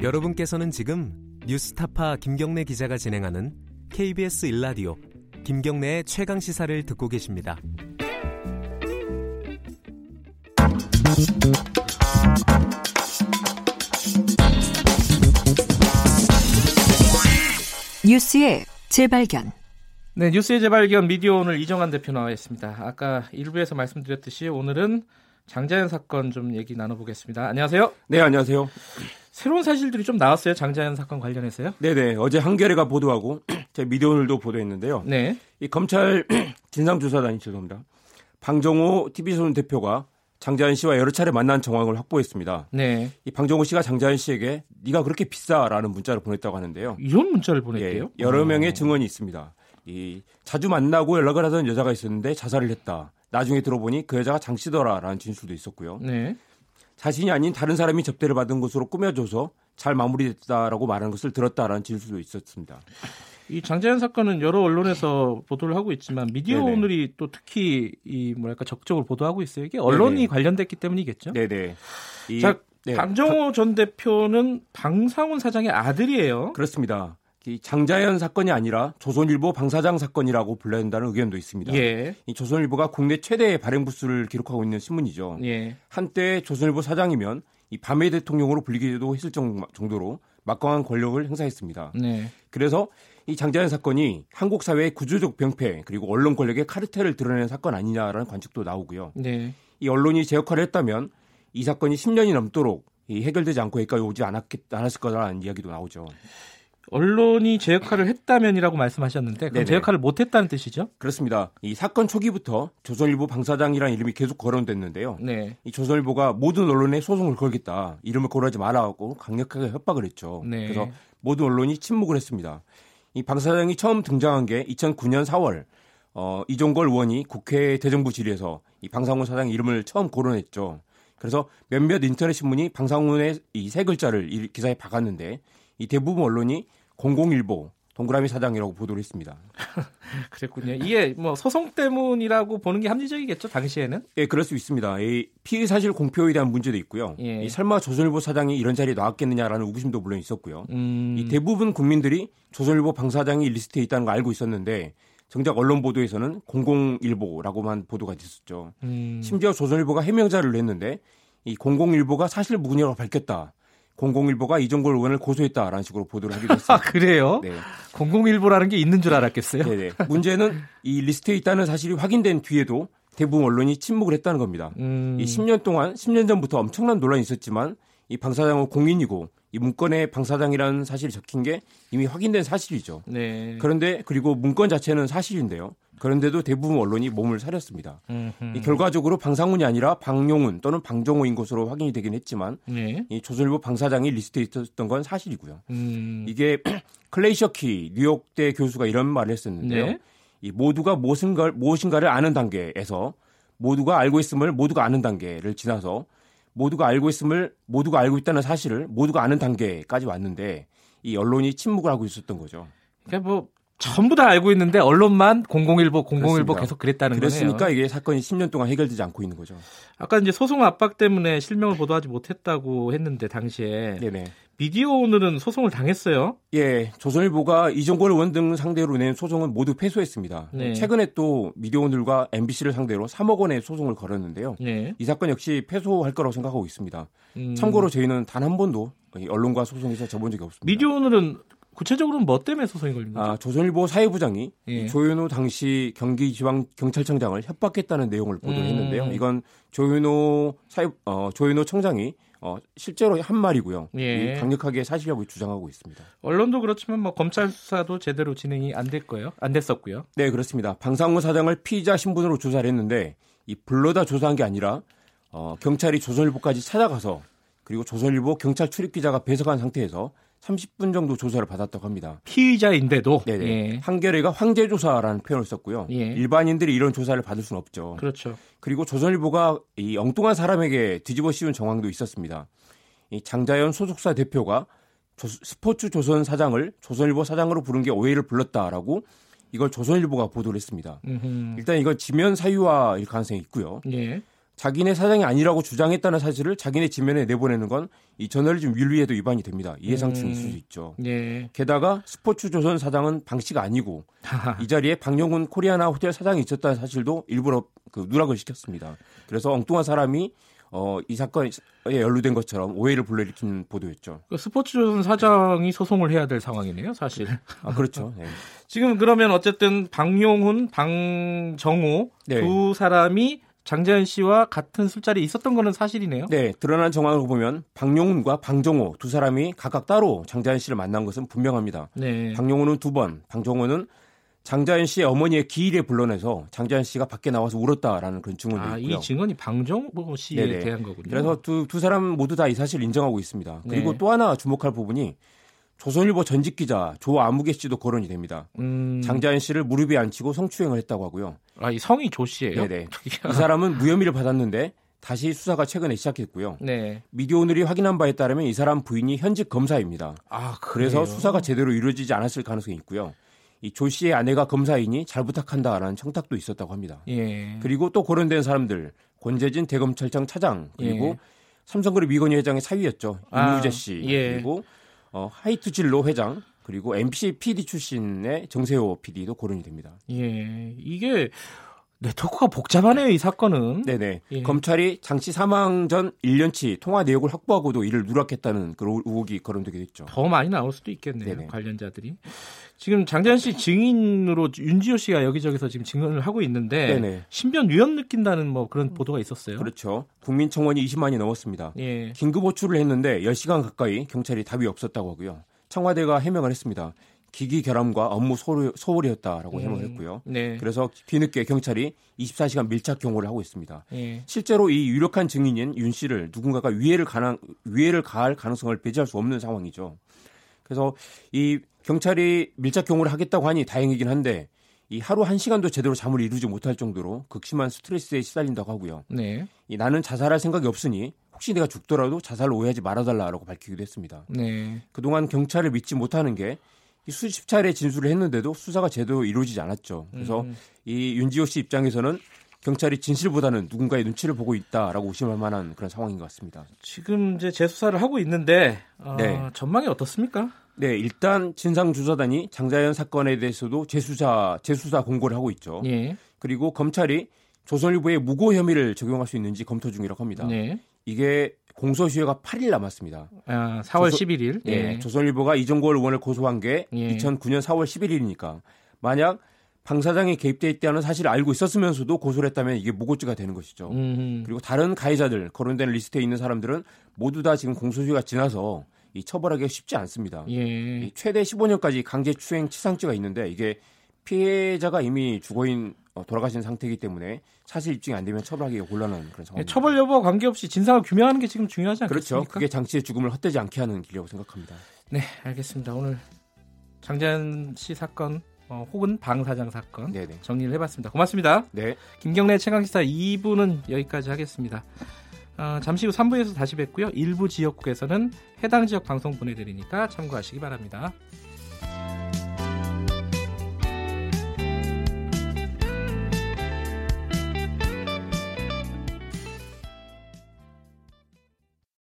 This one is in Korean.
여러분께서는 지금 뉴스타파 김경래 기자가 진행하는 KBS 일라디오 김경래의 최강 시사를 듣고 계십니다. 뉴스의 재발견. 네, 뉴스의 재발견 미디어 오늘 이정환 대표 나와 있습니다. 아까 일부에서 말씀드렸듯이 오늘은 장자연 사건 좀 얘기 나눠보겠습니다. 안녕하세요. 네, 안녕하세요. 새로운 사실들이 좀 나왔어요. 장자연 사건 관련해서요. 네네. 어제 한겨레가 보도하고 제 미디어 오늘도 보도했는데요. 네. 이 검찰 진상조사단이 죄송합니다. 방정호 TV조선 대표가 장자연 씨와 여러 차례 만난 정황을 확보했습니다. 네. 이 방정호 씨가 장자연 씨에게 네가 그렇게 비싸라는 문자를 보냈다고 하는데요. 이런 문자를 보냈대요? 예, 여러 어. 명의 증언이 있습니다. 이 자주 만나고 연락을 하던 여자가 있었는데 자살을 했다. 나중에 들어보니 그 여자가 장 씨더라라는 진술도 있었고요. 네. 자신이 아닌 다른 사람이 접대를 받은 것으로 꾸며줘서 잘 마무리됐다라고 말하는 것을 들었다라는 진술도 있었습니다. 이 장자연 사건은 여러 언론에서 보도를 하고 있지만 미디어 네네. 오늘이 또 특히 이 뭐랄까 적극적으로 보도하고 있어요. 이게 언론이 네네. 관련됐기 때문이겠죠. 네네. 이- 자, 네. 방정호 전 대표는 방상훈 사장의 아들이에요. 그렇습니다. 이 장자연 사건이 아니라 조선일보 방사장 사건이라고 불러야 한다는 의견도 있습니다. 예. 이 조선일보가 국내 최대의 발행 부수를 기록하고 있는 신문이죠. 예. 한때 조선일보 사장이면 이 밤의 대통령으로 불리기도 했을 정- 정도로 막강한 권력을 행사했습니다. 네. 그래서 이 장자연 사건이 한국 사회의 구조적 병폐 그리고 언론 권력의 카르텔을 드러내는 사건 아니냐라는 관측도 나오고요. 네. 이 언론이 제 역할을 했다면 이 사건이 10년이 넘도록 이 해결되지 않고 여기까지 오지 않았겠, 않았을 거라는 이야기도 나오죠. 언론이 제 역할을 했다면이라고 말씀하셨는데 그럼. 제 역할을 못했다는 뜻이죠? 그렇습니다. 이 사건 초기부터 조선일보 방사장이라는 이름이 계속 거론됐는데요. 네. 이 조선일보가 모든 언론에 소송을 걸겠다. 이름을 거론하지 말라고 강력하게 협박을 했죠. 네. 그래서 모든 언론이 침묵을 했습니다. 이 방사장이 처음 등장한 게 2009년 4월 어, 이종걸 의원이 국회 대정부 질의에서 이 방상훈 사장 이름을 처음 거론했죠. 그래서 몇몇 인터넷 신문이 방상훈의 이 세 글자를 이 기사에 박았는데 이 대부분 언론이 OO일보 동그라미 사장이라고 보도를 했습니다. 그랬군요. 이게 뭐 소송 때문이라고 보는 게 합리적이겠죠, 당시에는? 예, 그럴 수 있습니다. 이 피의 사실 공표에 대한 문제도 있고요. 예. 이 설마 조선일보 사장이 이런 자리에 나왔겠느냐라는 의구심도 물론 있었고요. 음. 이 대부분 국민들이 조선일보 방 사장이 리스트에 있다는 걸 알고 있었는데 정작 언론 보도에서는 OO일보라고만 보도가 됐었죠. 음. 심지어 조선일보가 해명 자료를 냈는데 이 OO일보가 사실 무근이라고 밝혔다. OO일보가 이종걸 의원을 고소했다라는 식으로 보도를 하기도 아, 했습니다. 그래요? 네. OO일보라는 게 있는 줄 알았겠어요? 네네. 문제는 이 리스트에 있다는 사실이 확인된 뒤에도 대부분 언론이 침묵을 했다는 겁니다. 음. 이 10년 동안 10년 전부터 엄청난 논란이 있었지만 이 방 사장은 공인이고 이 문건에 방사장이라는 사실이 적힌 게 이미 확인된 사실이죠. 네. 그런데 그리고 문건 자체는 사실인데요. 그런데도 대부분 언론이 몸을 사렸습니다. 음흠. 이 결과적으로 방상훈이 아니라 방용훈 또는 방정오인 것으로 확인이 되긴 했지만 네. 이 조선일보 방사장이 리스트에 있었던 건 사실이고요. 음. 이게 클레이 셔키 뉴욕대 교수가 이런 말을 했었는데요. 네. 이 모두가 무엇인가, 무엇인가를 아는 단계에서 모두가 알고 있음을 모두가 아는 단계를 지나서 모두가 알고 있음을 모두가 알고 있다는 사실을 모두가 아는 단계까지 왔는데 이 언론이 침묵을 하고 있었던 거죠. 그러니까 뭐 전부 다 알고 있는데 언론만 001보 001보 그렇습니다. 계속 그랬다는 그랬으니까 거네요. 이게 사건이 10년 동안 해결되지 않고 있는 거죠. 아까 이제 소송 압박 때문에 실명을 보도하지 못했다고 했는데 당시에 네네. 미디어 오늘은 소송을 당했어요. 예, 조선일보가 이종걸 의원 등 상대로 낸 소송은 모두 패소했습니다. 네. 최근에 또 미디어 오늘과 MBC를 상대로 3억 원의 소송을 걸었는데요. 네. 이 사건 역시 패소할 거라고 생각하고 있습니다. 음. 참고로 저희는 단 한 번도 이 언론과 소송에서 져본 적이 없습니다. 미디어 오늘은 구체적으로는 뭐 때문에 소송이 거죠? 아, 조선일보 사회부장이 예. 조현호 당시 경기지방 경찰청장을 협박했다는 내용을 보도했는데요. 음. 이건 조현호 사회 어, 조현호 청장이 어, 실제로 한 말이고요. 예. 이 강력하게 사실이라고 주장하고 있습니다. 언론도 그렇지만 뭐 검찰 수사도 제대로 진행이 안 될 거예요. 안 됐었고요. 네, 그렇습니다. 방상훈 사장을 피의자 신분으로 조사를 했는데 이 불러다 조사한 게 아니라 어, 경찰이 조선일보까지 찾아가서 그리고 조선일보 경찰 출입 기자가 배석한 상태에서 30분 정도 조사를 받았다고 합니다. 피의자인데도. 예. 한겨레가 황제 조사라는 표현을 썼고요. 예. 일반인들이 이런 조사를 받을 수는 없죠. 그렇죠. 그리고 조선일보가 이 엉뚱한 사람에게 뒤집어 씌운 정황도 있었습니다. 이 장자연 소속사 대표가 조- 스포츠 조선 사장을 조선일보 사장으로 부른 게 오해를 불렀다라고 이걸 조선일보가 보도를 했습니다. 음흠. 일단 이건 지면 사유화일 가능성이 있고요. 예. 자기네 사장이 아니라고 주장했다는 사실을 자기네 지면에 내보내는 건 이 저널리즘 윤리에도 위반이 됩니다. 이해상충이 있을 수 있죠. 예. 게다가 스포츠 조선 사장은 방 씨가 아니고 이 자리에 박용훈 코리아나 호텔 사장이 있었다는 사실도 일부러 그 누락을 시켰습니다. 그래서 엉뚱한 사람이 어, 이 사건에 연루된 것처럼 오해를 불러일으킨 보도였죠. 그 스포츠 조선 사장이 소송을 해야 될 상황이네요, 사실. 아, 그렇죠. 네. 지금 그러면 어쨌든 박용훈, 방정호 네. 두 사람이 장자연 씨와 같은 술자리에 있었던 거는 사실이네요. 네, 드러난 정황을 보면 박용훈과 방정호 두 사람이 각각 따로 장자연 씨를 만난 것은 분명합니다. 네. 박용훈은 두 번, 방정호는 장자연 씨의 어머니의 기일에 불러내서 장자연 씨가 밖에 나와서 울었다라는 그런 증언도 아, 있고요. 이 증언이 방정호 씨에 네네. 대한 거군요. 그래서 두, 두 사람 모두 다 이 사실을 인정하고 있습니다. 그리고 네. 또 하나 주목할 부분이 조선일보 전직 기자 조아무개 씨도 거론이 됩니다. 음, 장자연 씨를 무릎에 앉히고 성추행을 했다고 하고요. 아, 이 성이 조 씨예요? 네네. 이 사람은 무혐의를 받았는데 다시 수사가 최근에 시작했고요. 네. 미디어 오늘이 확인한 바에 따르면 이 사람 부인이 현직 검사입니다. 아, 그래서 그래요? 수사가 제대로 이루어지지 않았을 가능성이 있고요. 이 조 씨의 아내가 검사이니 잘 부탁한다라는 청탁도 있었다고 합니다. 예. 그리고 또 거론된 사람들 권재진 대검찰청 차장 그리고 예. 삼성그룹 이건희 회장의 사위였죠 아, 임무재 씨 예. 그리고 어, 하이트 진로 회장 그리고 MC PD 출신의 정세호 PD도 거론이 됩니다. 예. 이게 네트워크가 복잡하네요, 이 사건은. 네네. 예. 검찰이 장씨 사망 전 1년치 통화 내역을 확보하고도 이를 누락했다는 그런 의혹이 거론되게 됐죠. 더 많이 나올 수도 있겠네요. 네네. 관련자들이. 지금 장자연 씨 증인으로 윤지호 씨가 여기저기서 지금 증언을 하고 있는데 네네. 신변 위험 느낀다는 뭐 그런 보도가 있었어요. 그렇죠. 국민청원이 20만이 넘었습니다. 예. 긴급 호출을 했는데 10시간 가까이 경찰이 답이 없었다고 하고요. 청와대가 해명을 했습니다. 기기 결함과 업무 소홀, 소홀이었다라고 해명을 했고요. 네. 그래서 뒤늦게 경찰이 24시간 밀착 경호를 하고 있습니다. 예. 실제로 이 유력한 증인인 윤 씨를 누군가가 위해를 가능 위해를 가할 가능성을 배제할 수 없는 상황이죠. 그래서 이 경찰이 밀착 경호를 하겠다고 하니 다행이긴 한데 이 하루 한 시간도 제대로 잠을 이루지 못할 정도로 극심한 스트레스에 시달린다고 하고요. 네. 이 나는 자살할 생각이 없으니 혹시 내가 죽더라도 자살로 오해하지 말아달라라고 밝히기도 했습니다. 네. 그동안 경찰을 믿지 못하는 게이 수십 차례 진술을 했는데도 수사가 제대로 이루어지지 않았죠. 그래서 음. 이 윤지호 씨 입장에서는 경찰이 진실보다는 누군가의 눈치를 보고 있다라고 의심할 만한 그런 상황인 것 같습니다. 지금 이제 재수사를 하고 있는데 어, 네. 전망이 어떻습니까? 네, 일단 진상조사단이 장자연 사건에 대해서도 재수사 재수사 공고를 하고 있죠. 예. 그리고 검찰이 조선일보에 무고 혐의를 적용할 수 있는지 검토 중이라고 합니다. 네. 이게 공소시효가 8일 남았습니다. 아, 4월 조선- 11일. 예, 예. 조선일보가 이정걸 의원을 고소한 게 예. 2009년 4월 11일이니까 만약 방 사장이 개입돼 있다는 사실을 알고 있었으면서도 고소를 했다면 이게 무고죄가 되는 것이죠. 음. 그리고 다른 가해자들 거론된 리스트에 있는 사람들은 모두 다 지금 공소시효가 지나서 이 처벌하기가 쉽지 않습니다. 예. 이 최대 15년까지 강제 추행 치상죄가 있는데 이게 피해자가 이미 주거인 어, 돌아가신 상태이기 때문에 사실 입증이 안 되면 처벌하기가 곤란한 그런 예, 상황입니다. 처벌 여부와 관계없이 진상을 규명하는 게 지금 중요하지 않겠습니까? 그렇죠. 그게 장씨의 죽음을 헛되지 않게 하는 길이라고 생각합니다. 네, 알겠습니다. 오늘 장자연 씨 사건 어, 혹은 방 사장 사건 네네. 정리를 해봤습니다. 고맙습니다. 네. 김경래 최강시사 2부는 여기까지 하겠습니다. 어, 잠시 후 3부에서 다시 뵙고요. 일부 지역국에서는 해당 지역 방송 보내드리니까 참고하시기 바랍니다.